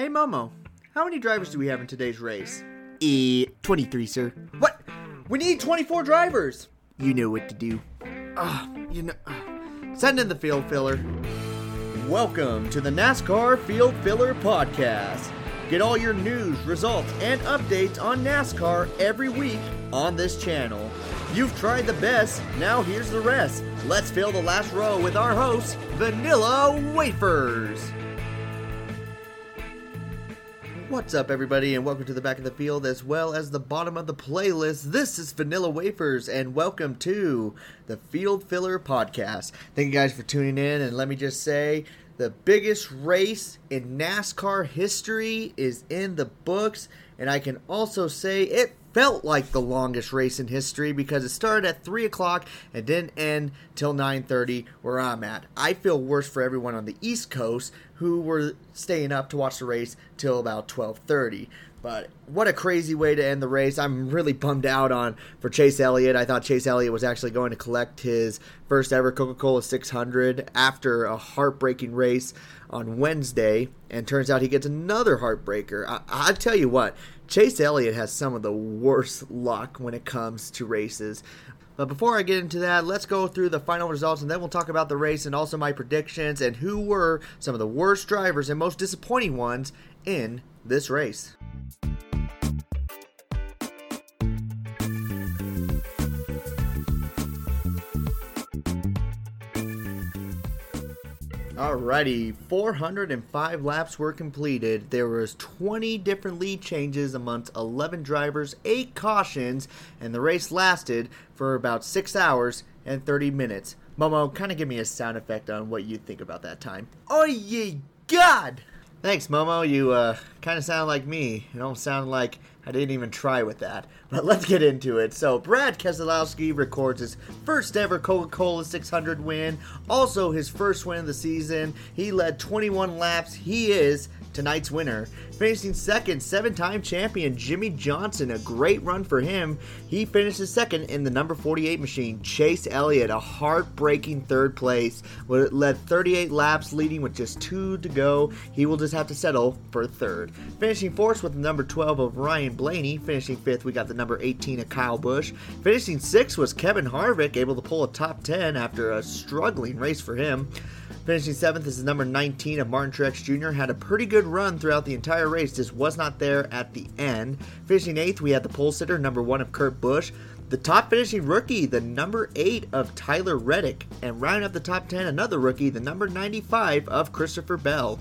Hey Momo, how many drivers do we have in today's race? E 23, sir. What? We need 24 drivers! You know what to do. Ah, you know. Send in the field filler. Welcome to the NASCAR Field Filler Podcast. Get all your news, results, and updates on NASCAR every week on this channel. You've tried the best, now here's the rest. Let's fill the last row with our host, Vanilla Wafers. What's up, everybody, and welcome to the back of the field as well as the bottom of the playlist. This is Vanilla Wafers, and welcome to the Field Filler Podcast. Thank you guys for tuning in, and let me just say the biggest race in NASCAR history is in the books, and I can also say it felt like the longest race in history because it started at 3 o'clock and didn't end till 9.30 where i'm at i feel worse for everyone on the east coast who were staying up to watch the race till about 12.30 but what a crazy way to end the race. I'm really bummed out on for Chase Elliott. I thought Chase Elliott was actually going to collect his first ever Coca-Cola 600 after a heartbreaking race on Wednesday, and turns out he gets another heartbreaker. I, I tell you what, Chase Elliott has some of the worst luck when it comes to races. But before I get into that, let's go through the final results and then we'll talk about the race and also my predictions and who were some of the worst drivers and most disappointing ones in this race. Alrighty, 405 laps were completed. There was 20 different lead changes amongst 11 drivers, 8 cautions, and the race lasted for about 6 hours and 30 minutes. Momo, kind of give me a sound effect on what you think about that time. Oh ye god! Thanks, Momo. You uh, kind of sound like me. You don't sound like I didn't even try with that. But let's get into it. So, Brad Keselowski records his first ever Coca Cola 600 win, also his first win of the season. He led 21 laps. He is tonight's winner. Finishing second, seven time champion Jimmie Johnson. A great run for him. He finishes second in the number 48 machine. Chase Elliott, a heartbreaking third place, led 38 laps, leading with just two to go. He will just have to settle for third. Finishing fourth with number 12 of Ryan Blaney. Finishing fifth, we got the number 18 of Kyle Busch. Finishing sixth was Kevin Harvick, able to pull a top 10 after a struggling race for him. Finishing seventh is the number 19 of Martin Truex Jr. Had a pretty good run throughout the entire race, just was not there at the end. Finishing eighth, we had the pole sitter, number one of Kurt Busch. The top finishing rookie, the number 8 of Tyler Reddick. And rounding up the top 10, another rookie, the number 95 of Christopher Bell.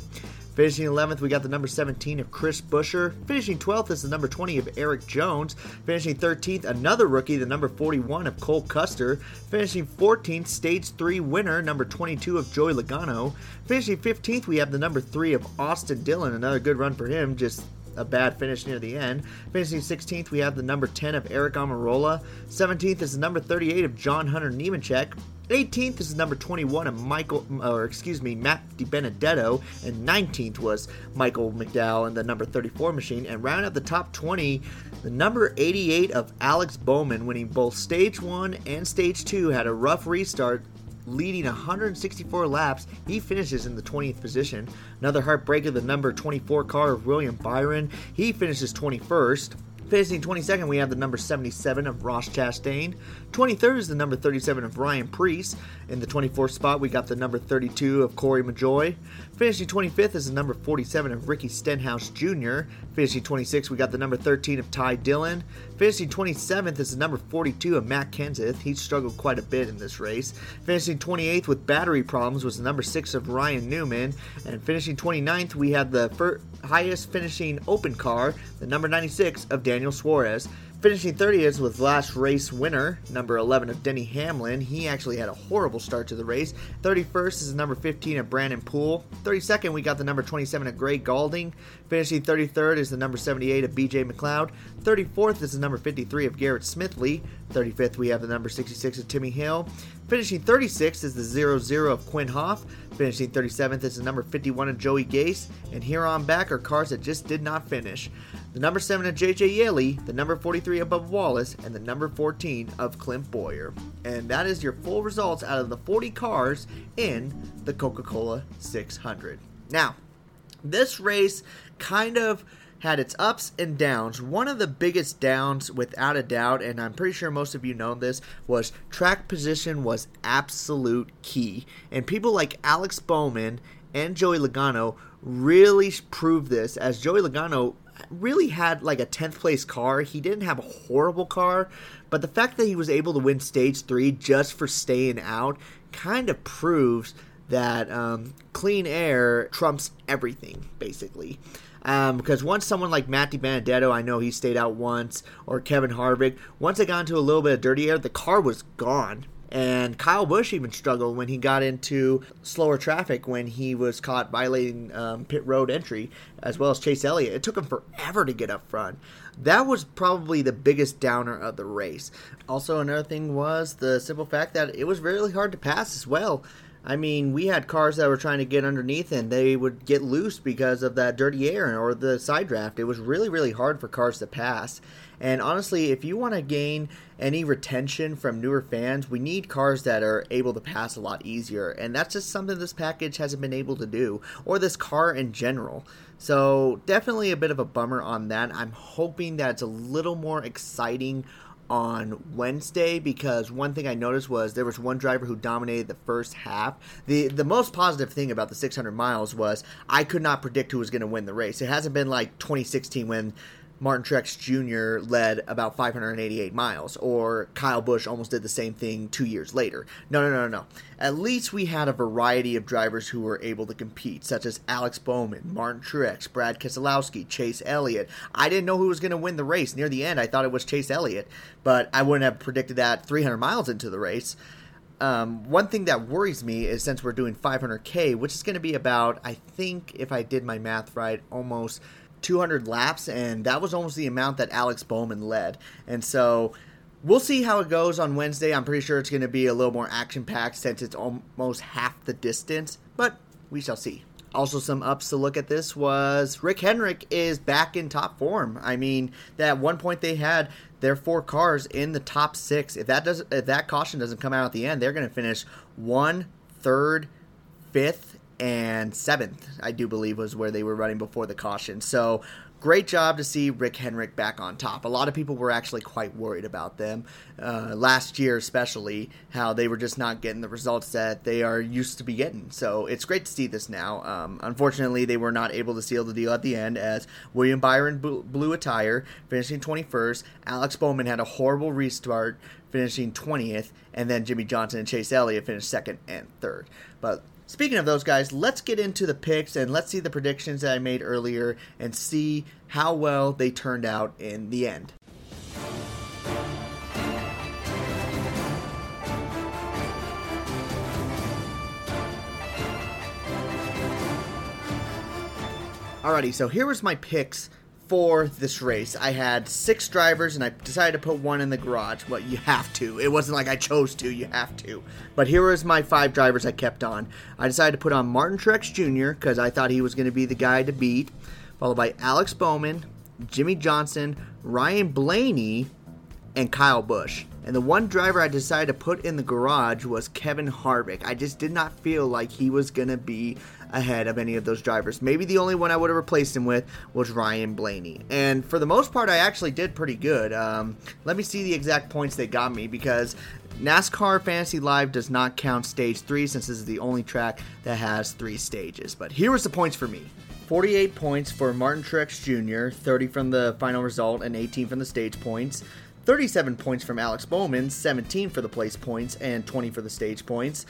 Finishing 11th, we got the number 17 of Chris Buescher. Finishing 12th is the number 20 of Erik Jones. Finishing 13th, another rookie, the number 41 of Cole Custer. Finishing 14th, stage 3 winner, number 22 of Joey Logano. Finishing 15th, we have the number 3 of Austin Dillon. Another good run for him, just a bad finish near the end. Finishing 16th, we have the number 10 of Aric Almirola. 17th is the number 38 of John Hunter Nemechek. 18th is number 21 of Michael, or excuse me, Matt DiBenedetto, and 19th was Michael McDowell in the number 34 machine. And round out the top 20, the number 88 of Alex Bowman, winning both stage one and stage two, had a rough restart. Leading 164 laps, he finishes in the 20th position. Another heartbreaker, the number 24 car of William Byron. He finishes 21st. Finishing 22nd, we have the number 77 of Ross Chastain. 23rd is the number 37 of Ryan Preece. In the 24th spot, we got the number 32 of Corey LaJoie. Finishing 25th is the number 47 of Ricky Stenhouse Jr. Finishing 26th, we got the number 13 of Ty Dillon. Finishing 27th is the number 42 of Matt Kenseth. He struggled quite a bit in this race. Finishing 28th with battery problems was the number 6 of Ryan Newman. And finishing 29th, we had the first, highest finishing open car, the number 96 of Daniel Suarez. Finishing 30th with last race winner, number 11 of Denny Hamlin. He actually had a horrible start to the race. 31st is number 15 of Brennan Poole. 32nd, we got the number 27 of Gray Gaulding. Finishing 33rd is the number 78 of BJ McLeod. 34th is the number 53 of Garrett Smithley. 35th, we have the number 66 of Timmy Hill. Finishing 36th is the 0-0 of Quin Houff. Finishing 37th is the number 51 of Joey Gase. And here on back are cars that just did not finish. The number 7 of JJ Yeley, the number 43 of Bubba Wallace, and the number 14 of Clint Bowyer. And that is your full results out of the 40 cars in the Coca-Cola 600. Now, This race kind of had its ups and downs. One of the biggest downs, without a doubt, and I'm pretty sure most of you know this, was track position was absolute key. And people like Alex Bowman and Joey Logano really proved this, as Joey Logano really had like a 10th place car. He didn't have a horrible car, but the fact that he was able to win stage three just for staying out kind of proves that um, clean air trumps everything, basically. Um, because once someone like Matt DiBenedetto, I know he stayed out once, or Kevin Harvick, once they got into a little bit of dirty air, the car was gone. And Kyle Busch even struggled when he got into slower traffic when he was caught violating um, pit road entry, as well as Chase Elliott. It took him forever to get up front. That was probably the biggest downer of the race. Also, another thing was the simple fact that it was really hard to pass as well. I mean, we had cars that were trying to get underneath and they would get loose because of that dirty air or the side draft. It was really, really hard for cars to pass. And honestly, if you want to gain any retention from newer fans, we need cars that are able to pass a lot easier. And that's just something this package hasn't been able to do, or this car in general. So, definitely a bit of a bummer on that. I'm hoping that it's a little more exciting on Wednesday because one thing I noticed was there was one driver who dominated the first half. The the most positive thing about the 600 miles was I could not predict who was going to win the race. It hasn't been like 2016 when Martin Truex Jr. led about 588 miles, or Kyle Busch almost did the same thing two years later. No, no, no, no. At least we had a variety of drivers who were able to compete, such as Alex Bowman, Martin Truex, Brad Keselowski, Chase Elliott. I didn't know who was going to win the race. Near the end, I thought it was Chase Elliott, but I wouldn't have predicted that 300 miles into the race. Um, one thing that worries me is since we're doing 500k, which is going to be about, I think, if I did my math right, almost 200 laps, and that was almost the amount that Alex Bowman led. And so we'll see how it goes on Wednesday. I'm pretty sure it's going to be a little more action packed since it's almost half the distance, but we shall see. Also, some ups to look at this was Rick Hendrick is back in top form. I mean, at one point they had their four cars in the top six. If that does, if that caution doesn't come out at the end, they're going to finish one, third, fifth, and seventh, I do believe, was where they were running before the caution. So great job to see Rick Hendrick back on top. A lot of people were actually quite worried about them uh, last year, especially how they were just not getting the results that they are used to be getting. So it's great to see this now. Um, unfortunately, they were not able to seal the deal at the end as William Byron blew a tire, finishing 21st. Alex Bowman had a horrible restart, finishing 20th, and then Jimmie Johnson and Chase Elliott finished second and third. But Speaking of those guys, let's get into the picks and let's see the predictions that I made earlier and see how well they turned out in the end. Alrighty, so here was my picks for this race. I had six drivers and I decided to put one in the garage. Well, you have to. It wasn't like I chose to, you have to. But here was my five drivers I kept on. I decided to put on Martin Truex Jr. because I thought he was going to be the guy to beat, followed by Alex Bowman, Jimmie Johnson, Ryan Blaney, and Kyle Busch. And the one driver I decided to put in the garage was Kevin Harvick. I just did not feel like he was going to be ahead of any of those drivers. Maybe the only one I would have replaced him with was Ryan Blaney. And for the most part, I actually did pretty good. Um, let me see the exact points they got me because NASCAR Fantasy Live does not count stage three since this is the only track that has three stages. But here was the points for me. 48 points for Martin Truex Jr., 30 from the final result, and 18 from the stage points. 37 points from Alex Bowman, 17 for the place points, and 20 for the stage points.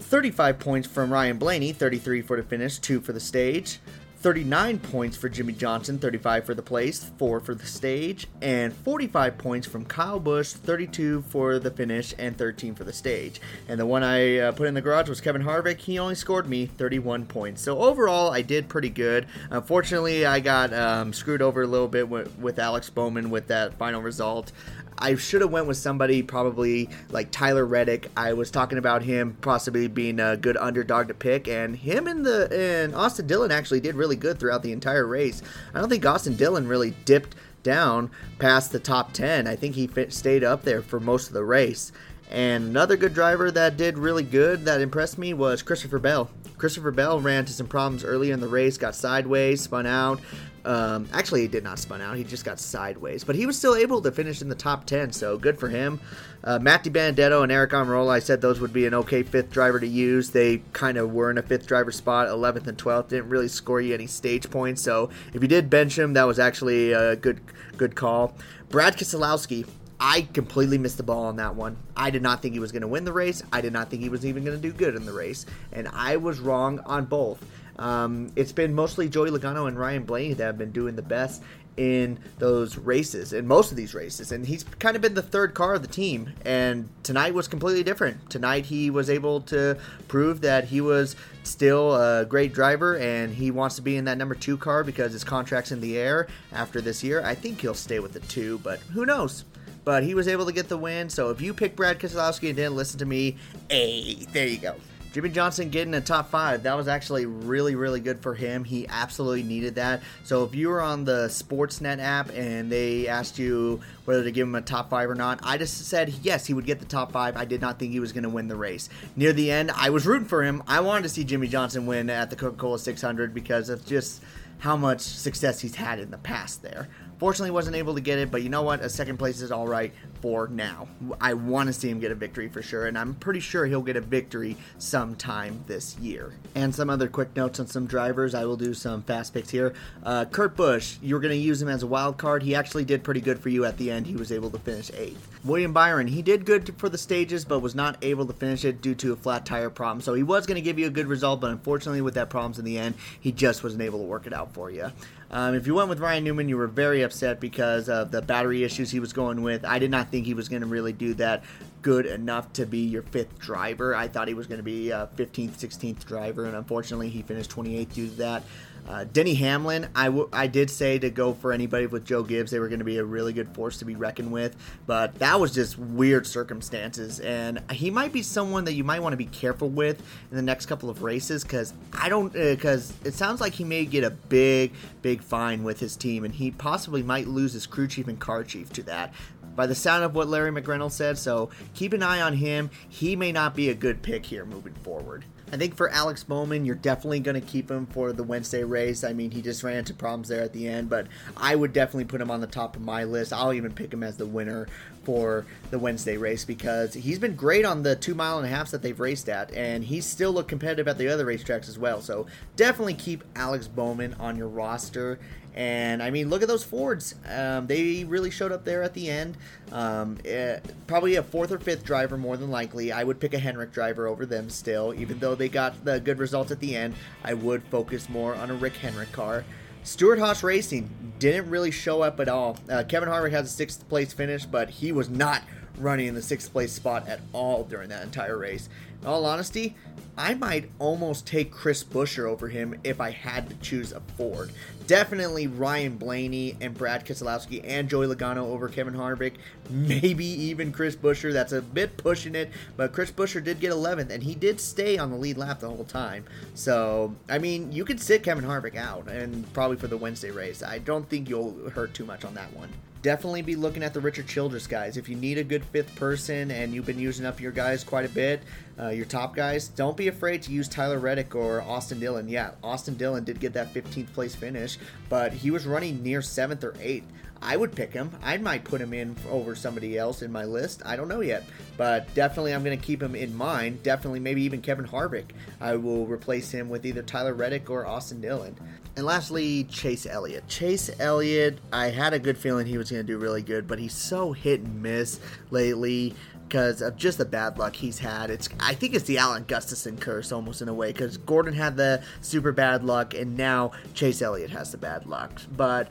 35 points from Ryan Blaney, 33 for the finish, 2 for the stage. 39 points for Jimmie Johnson, 35 for the place, 4 for the stage, and 45 points from Kyle Busch, 32 for the finish, and 13 for the stage. And the one I uh, put in the garage was Kevin Harvick. He only scored me 31 points. So overall, I did pretty good. Unfortunately, I got um, screwed over a little bit with, with Alex Bowman with that final result. I should have went with somebody probably like Tyler Reddick. I was talking about him possibly being a good underdog to pick, and him and the and Austin Dillon actually did really good throughout the entire race. I don't think Austin Dillon really dipped down past the top 10. I think he fit, stayed up there for most of the race. And another good driver that did really good that impressed me was Christopher Bell. Christopher Bell ran into some problems earlier in the race, got sideways, spun out. Um, actually, he did not spun out. He just got sideways, but he was still able to finish in the top 10, so good for him. Uh, DiBenedetto and Aric Almirola, I said those would be an okay fifth driver to use. They kind of were in a fifth driver spot, 11th and 12th. Didn't really score you any stage points, so if you did bench him, that was actually a good good call. Brad Keselowski, I completely missed the ball on that one. I did not think he was going to win the race. I did not think he was even going to do good in the race, and I was wrong on both. Um, it's been mostly Joey Logano and Ryan Blaney that have been doing the best in those races, in most of these races. And he's kind of been the third car of the team. And tonight was completely different. Tonight he was able to prove that he was still a great driver and he wants to be in that number two car because his contract's in the air after this year. I think he'll stay with the two, but who knows? But he was able to get the win. So if you pick Brad Keselowski and didn't listen to me, hey, there you go. Jimmie Johnson getting a top five, that was actually really, really good for him. He absolutely needed that. So if you were on the Sportsnet app and they asked you whether to give him a top five or not, I just said yes, he would get the top five. I did not think he was going to win the race. Near the end, I was rooting for him. I wanted to see Jimmie Johnson win at the Coca Cola 600 because of just how much success he's had in the past there. Fortunately, wasn't able to get it, but you know what? A second place is all right for now. I want to see him get a victory for sure, and I'm pretty sure he'll get a victory sometime this year. And some other quick notes on some drivers. I will do some fast picks here. Uh, Kurt Busch, you're going to use him as a wild card. He actually did pretty good for you at the end. He was able to finish eighth. William Byron, he did good for the stages, but was not able to finish it due to a flat tire problem. So he was going to give you a good result, but unfortunately, with that problems in the end, he just wasn't able to work it out for you. Um, if you went with Ryan Newman, you were very upset because of the battery issues he was going with. I did not think he was going to really do that good enough to be your fifth driver. I thought he was going to be a 15th, 16th driver, and unfortunately, he finished 28th due to that. Uh, Denny Hamlin, I, w- I did say to go for anybody with Joe Gibbs. They were going to be a really good force to be reckoned with, but that was just weird circumstances. And he might be someone that you might want to be careful with in the next couple of races because I don't, because uh, it sounds like he may get a big, big fine with his team, and he possibly might lose his crew chief and car chief to that by the sound of what Larry McReynolds said. So keep an eye on him. He may not be a good pick here moving forward. I think for Alex Bowman, you're definitely going to keep him for the Wednesday race. I mean, he just ran into problems there at the end, but I would definitely put him on the top of my list. I'll even pick him as the winner for the Wednesday race because he's been great on the two mile and a halfs that they've raced at, and he's still looked competitive at the other racetracks as well. So definitely keep Alex Bowman on your roster. And I mean, look at those Fords. Um, they really showed up there at the end. Um, eh, probably a fourth or fifth driver, more than likely. I would pick a Hendrick driver over them still, even though they got the good results at the end. I would focus more on a Rick Hendrick car. Stewart-Haas Racing didn't really show up at all. Uh, Kevin Harvick has a sixth place finish, but he was not running in the sixth place spot at all during that entire race. In all honesty, I might almost take Chris Buescher over him if I had to choose a Ford. Definitely Ryan Blaney and Brad Keselowski and Joey Logano over Kevin Harvick. Maybe even Chris Buescher. That's a bit pushing it, but Chris Buescher did get 11th and he did stay on the lead lap the whole time. So, I mean, you could sit Kevin Harvick out and probably for the Wednesday race. I don't think you'll hurt too much on that one definitely be looking at the Richard Childress guys. If you need a good fifth person and you've been using up your guys quite a bit, uh, your top guys, don't be afraid to use Tyler Reddick or Austin Dillon. Yeah, Austin Dillon did get that 15th place finish, but he was running near 7th or 8th. I would pick him. I might put him in over somebody else in my list. I don't know yet, but definitely I'm going to keep him in mind. Definitely, maybe even Kevin Harvick. I will replace him with either Tyler Reddick or Austin Dillon. And lastly, Chase Elliott. Chase Elliott, I had a good feeling he was going to do really good, but he's so hit and miss lately because of just the bad luck he's had. It's I think it's the Alan Gustafson curse almost in a way because Gordon had the super bad luck and now Chase Elliott has the bad luck. But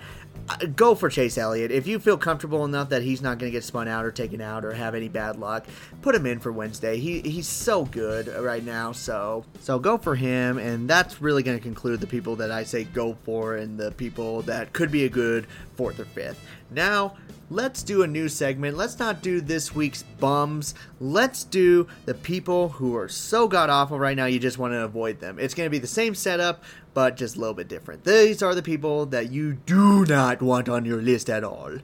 Uh, go for Chase Elliott. If you feel comfortable enough that he's not going to get spun out or taken out or have any bad luck, put him in for Wednesday. He he's so good right now, so so go for him and that's really going to conclude the people that I say go for and the people that could be a good fourth or fifth. Now, let's do a new segment. Let's not do this week's bums. Let's do the people who are so god awful right now you just want to avoid them. It's going to be the same setup, but just a little bit different. These are the people that you do not want on your list at all.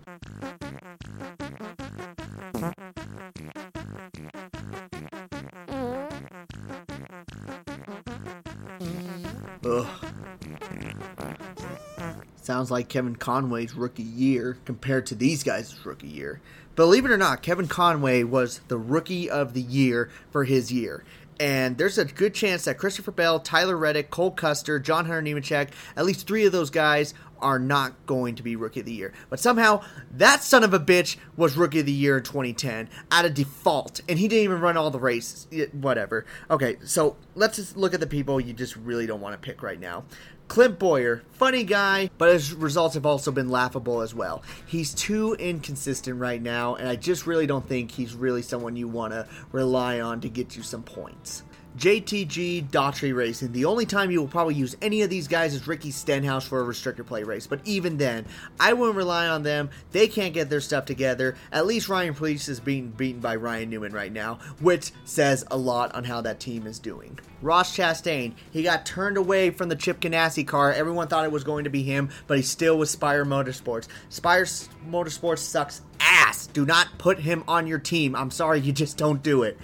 Sounds like Kevin Conway's rookie year compared to these guys' rookie year. Believe it or not, Kevin Conway was the rookie of the year for his year. And there's a good chance that Christopher Bell, Tyler Reddick, Cole Custer, John Hunter Nemechek, at least three of those guys are not going to be Rookie of the Year. But somehow, that son of a bitch was Rookie of the Year in 2010 out of default. And he didn't even run all the races. Whatever. Okay, so let's just look at the people you just really don't want to pick right now. Clint Bowyer, funny guy, but his results have also been laughable as well. He's too inconsistent right now, and I just really don't think he's really someone you want to rely on to get you some points. JTG Daugherty Racing. The only time you will probably use any of these guys is Ricky Stenhouse for a restrictor plate race. But even then, I wouldn't rely on them. They can't get their stuff together. At least Ryan Preece is being beaten by Ryan Newman right now, which says a lot on how that team is doing. Ross Chastain, he got turned away from the Chip Ganassi car. Everyone thought it was going to be him, but he still was Spire Motorsports. Spire Motorsports sucks ass. Do not put him on your team. I'm sorry, you just don't do it.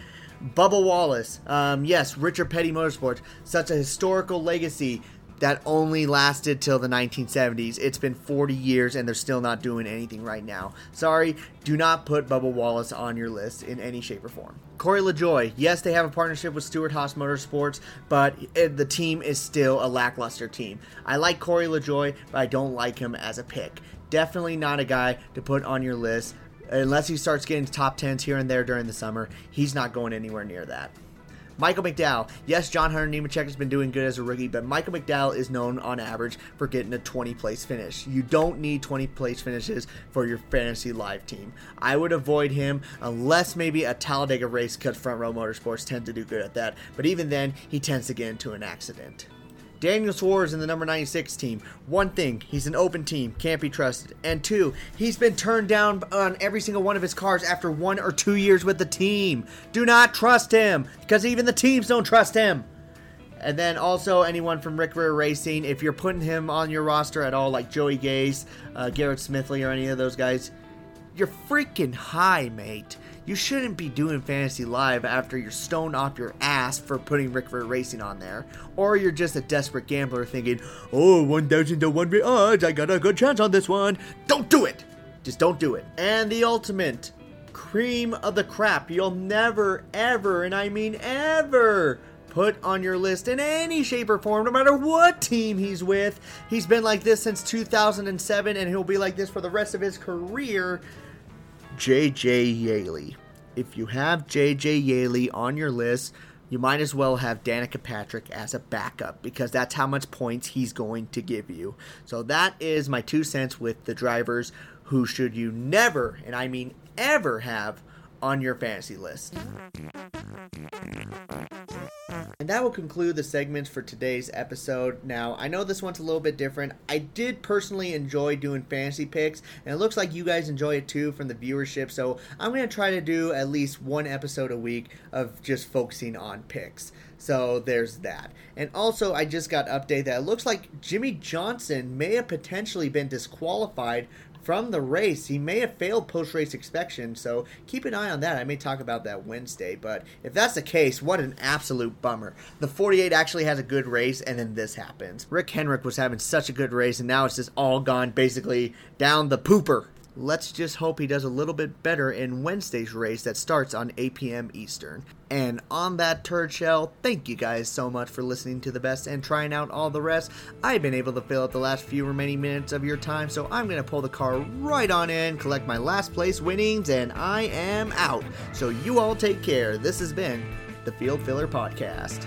Bubba Wallace, um, yes, Richard Petty Motorsports, such a historical legacy that only lasted till the 1970s. It's been 40 years and they're still not doing anything right now. Sorry, do not put Bubba Wallace on your list in any shape or form. Corey LaJoie, yes, they have a partnership with Stewart-Haas Motorsports, but it, the team is still a lackluster team. I like Corey LaJoie, but I don't like him as a pick. Definitely not a guy to put on your list unless he starts getting top tens here and there during the summer, he's not going anywhere near that. Michael McDowell. Yes, John Hunter Nemechek has been doing good as a rookie, but Michael McDowell is known on average for getting a 20 place finish. You don't need 20 place finishes for your fantasy live team. I would avoid him unless maybe a Talladega race because Front Row Motorsports tend to do good at that. But even then, he tends to get into an accident. Daniel Suarez in the number 96 team. One thing, he's an open team, can't be trusted. And two, he's been turned down on every single one of his cars after one or two years with the team. Do not trust him, because even the teams don't trust him. And then also anyone from Rick Ritter Racing, if you're putting him on your roster at all, like Joey Gase, uh, Garrett Smithley, or any of those guys, you're freaking high, mate. You shouldn't be doing Fantasy Live after you're stoned off your ass for putting Rick Ritter Racing on there. Or you're just a desperate gambler thinking, oh, 1,000 to 1 odds, I got a good chance on this one. Don't do it! Just don't do it. And the ultimate cream of the crap you'll never, ever, and I mean ever, put on your list in any shape or form, no matter what team he's with. He's been like this since 2007, and he'll be like this for the rest of his career. JJ Yeley. If you have JJ Yeley on your list, you might as well have Danica Patrick as a backup because that's how much points he's going to give you. So that is my two cents with the drivers who should you never, and I mean ever, have on your fantasy list. And that will conclude the segments for today's episode. Now, I know this one's a little bit different. I did personally enjoy doing fantasy picks, and it looks like you guys enjoy it too from the viewership. So, I'm going to try to do at least one episode a week of just focusing on picks. So there's that. And also, I just got update that it looks like Jimmie Johnson may have potentially been disqualified from the race. He may have failed post race inspection, so keep an eye on that. I may talk about that Wednesday, but if that's the case, what an absolute bummer. The 48 actually has a good race, and then this happens. Rick Hendrick was having such a good race, and now it's just all gone basically down the pooper. Let's just hope he does a little bit better in Wednesday's race that starts on 8 p.m. Eastern. And on that turd shell, thank you guys so much for listening to the best and trying out all the rest. I've been able to fill up the last few remaining minutes of your time, so I'm going to pull the car right on in, collect my last place winnings, and I am out. So you all take care. This has been the Field Filler Podcast.